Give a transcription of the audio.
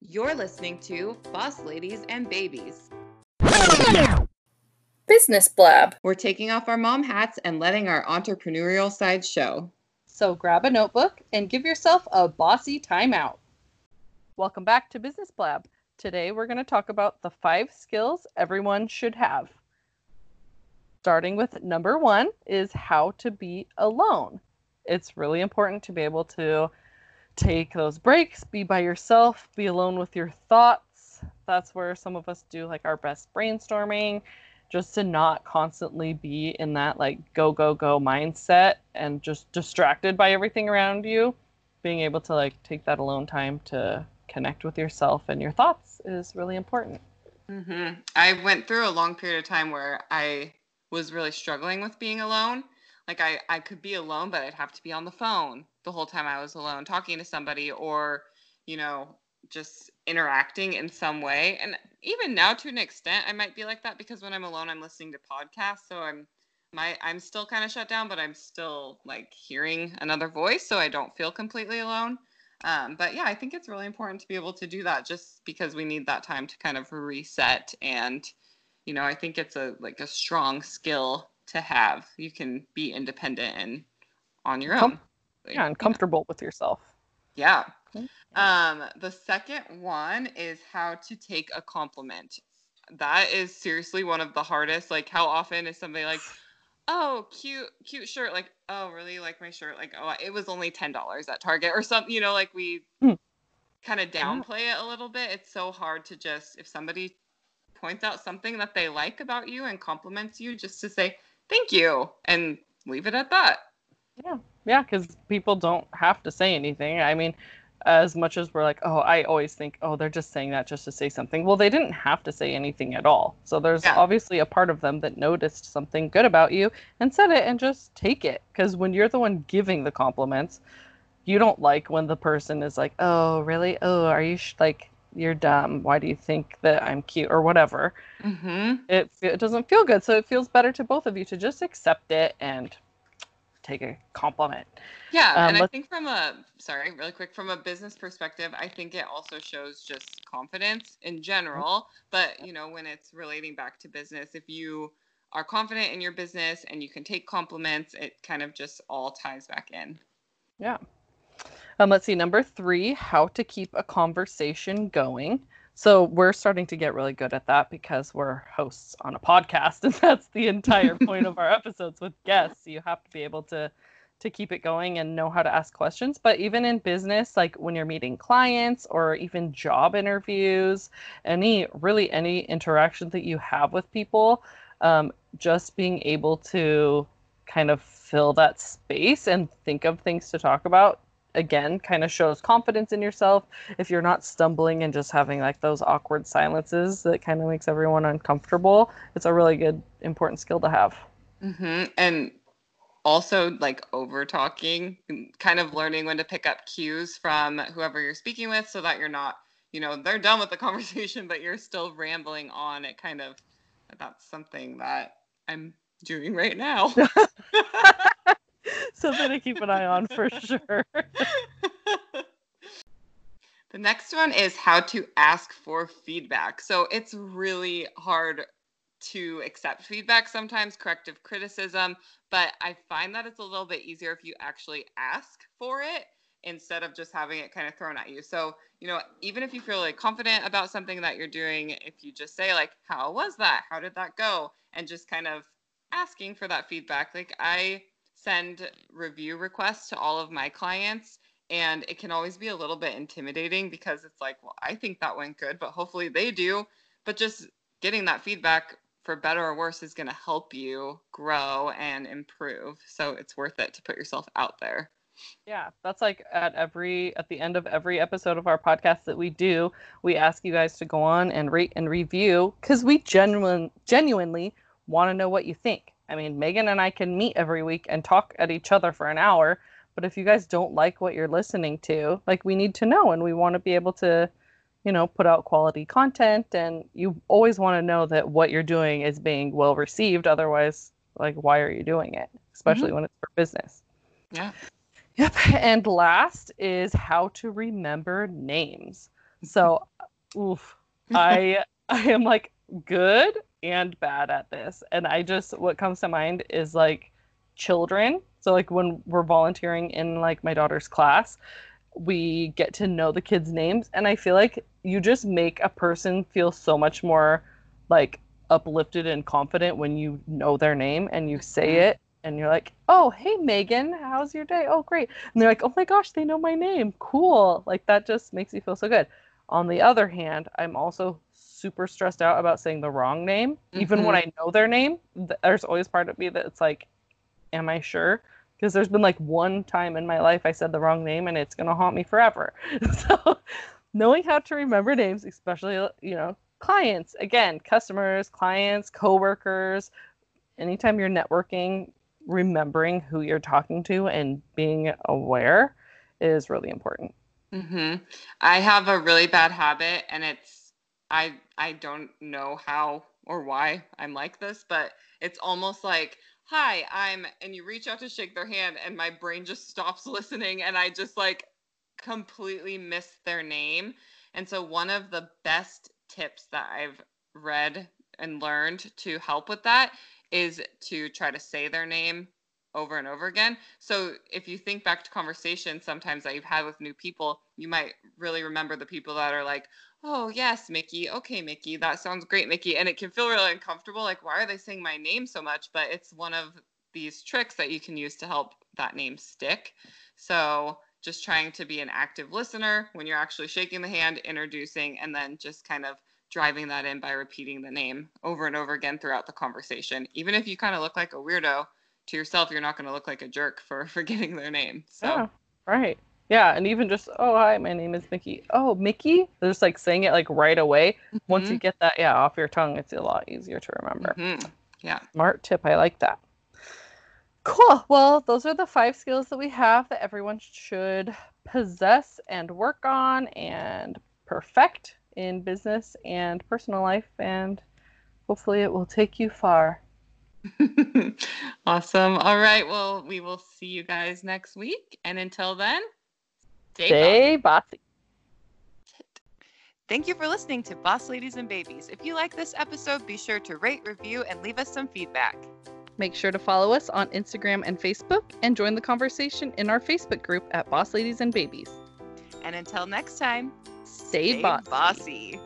You're listening to Boss Ladies and Babies. Business Blab. We're taking off our mom hats and letting our entrepreneurial side show. So grab a notebook and give yourself a bossy timeout. Welcome back to Business Blab. Today we're going to talk about the five skills everyone should have. Starting with number one is how to be alone. It's really important to be able to take those breaks, be by yourself, be alone with your thoughts. That's where some of us do like our best brainstorming, just to not constantly be in that like go, go, go mindset and just distracted by everything around you. Being able to like take that alone time to connect with yourself and your thoughts is really important. Mm-hmm. I went through a long period of time where I was really struggling with being alone. Like I, I could be alone, but I'd have to be on the phone the whole time I was alone, talking to somebody or, you know, just interacting in some way. And even now to an extent, I might be like that because when I'm alone, I'm listening to podcasts. So I'm my I'm still kind of shut down, but I'm still like hearing another voice, so I don't feel completely alone. Um, but yeah, I think it's really important to be able to do that just because we need that time to kind of reset and you know, I think it's a like a strong skill to have. You can be independent and on your own. Yeah, and comfortable with yourself. Yeah. Um, the second one is how to take a compliment. That is seriously one of the hardest. Like, how often is somebody like, "Oh, cute, cute shirt." Like, "Oh, really? Like my shirt?" Like, "Oh, it was only ten dollars at Target or something." You know, like we mm. kind of downplay yeah. it a little bit. It's so hard to just if somebody points out something that they like about you and compliments you, just to say thank you and leave it at that. Yeah, yeah, because people don't have to say anything. I mean, as much as we're like, oh, I always think, oh, they're just saying that just to say something. Well, they didn't have to say anything at all. So there's yeah. obviously a part of them that noticed something good about you and said it and just take it. Because when you're the one giving the compliments, you don't like when the person is like, oh, really? Oh, are you sh-? like, you're dumb. Why do you think that I'm cute or whatever? Mm-hmm. It, it doesn't feel good. So it feels better to both of you to just accept it and take a compliment. Yeah, um, and I think from a sorry, really quick from a business perspective, I think it also shows just confidence in general. But you know, when it's relating back to business, if you are confident in your business and you can take compliments, it kind of just all ties back in. Yeah. Um, let's see. Number three, how to keep a conversation going. So we're starting to get really good at that because we're hosts on a podcast, and that's the entire point of our episodes with guests. You have to be able to to keep it going and know how to ask questions. But even in business, like when you're meeting clients or even job interviews, any really any interaction that you have with people, um, just being able to kind of fill that space and think of things to talk about again kind of shows confidence in yourself. If you're not stumbling and just having like those awkward silences that kind of makes everyone uncomfortable it's a really good important skill to have. Mm-hmm. and also like over talking kind of learning when to pick up cues from whoever you're speaking with so that you're not you know they're done with the conversation but you're still rambling on. It kind of that's something that i'm doing right now something to keep an eye on for sure. the next one is how to ask for feedback. So it's really hard to accept feedback sometimes, corrective criticism, but I find that it's a little bit easier if you actually ask for it instead of just having it kind of thrown at you. So, you know, even if you feel like confident about something that you're doing, if you just say like, "How was that? How did that go?" and just kind of asking for that feedback. Like I send review requests to all of my clients and it can always be a little bit intimidating because it's like well i think that went good but hopefully they do. But just getting that feedback for better or worse is going to help you grow and improve. So it's worth it to put yourself out there. Yeah that's like at every at the end of every episode of our podcast that we do we ask you guys to go on and rate and review because we genuine, genuinely want to know what you think I mean, Megan and I can meet every week and talk at each other for an hour. But if you guys don't like what you're listening to, like we need to know and we want to be able to, you know, put out quality content. And you always want to know that what you're doing is being well received. Otherwise, like, why are you doing it? Especially mm-hmm. when it's for business. Yeah. Yep. And last is how to remember names. So oof. I I am like good and bad at this. And I just what comes to mind is like children. So like when we're volunteering in like my daughter's class, we get to know the kids' names and I feel like you just make a person feel so much more like uplifted and confident when you know their name and you say Mhm. it and you're like, "Oh, hey Megan, how's your day? Oh, great." And they're like, "Oh my gosh, they know my name. Cool." Like that just makes you feel so good. On the other hand, I'm also super stressed out about saying the wrong name. Even when I know their name, there's always part of me that's like, am I sure? Because there's been like one time in my life I said the wrong name and it's going to haunt me forever. so, knowing how to remember names, especially, you know, clients, again, customers, clients, coworkers, anytime you're networking, remembering who you're talking to and being aware is really important. hmm I have a really bad habit, and it's I I don't know how or why I'm like this, but it's almost like, "Hi, I'm," and you reach out to shake their hand, and my brain just stops listening, and I just like completely miss their name. And so one of the best tips that I've read and learned to help with that is to try to say their name over and over again. So if you think back to conversations sometimes that you've had with new people, you might really remember the people that are like, "Oh, yes, Mickey. Okay, Mickey. That sounds great, Mickey." And it can feel really uncomfortable like, "Why are they saying my name so much?" But it's one of these tricks that you can use to help that name stick. So, just trying to be an active listener when you're actually shaking the hand, introducing, and then just kind of driving that in by repeating the name over and over again throughout the conversation. Even if you kind of look like a weirdo, to yourself, you're not going to look like a jerk for forgetting their name. So, Yeah, right. Yeah, and even just, oh, hi, my name is Mickey. Oh, Mickey? They're just like saying it like right away. Once you get that, yeah, off your tongue, it's a lot easier to remember. Mhm. yeah. Smart tip. I like that. Cool. Well, those are the five skills that we have that everyone should possess and work on and perfect in business and personal life. And hopefully it will take you far. awesome. All right. Well, we will see you guys next week. And until then, stay, Stay bossy. Thank you for listening to Boss Ladies and Babies. If you like this episode, be sure to rate, review, and leave us some feedback. Make sure to follow us on Instagram and Facebook and join the conversation in our Facebook group at Boss Ladies and Babies. And until next time, Stay, stay bossy. bossy.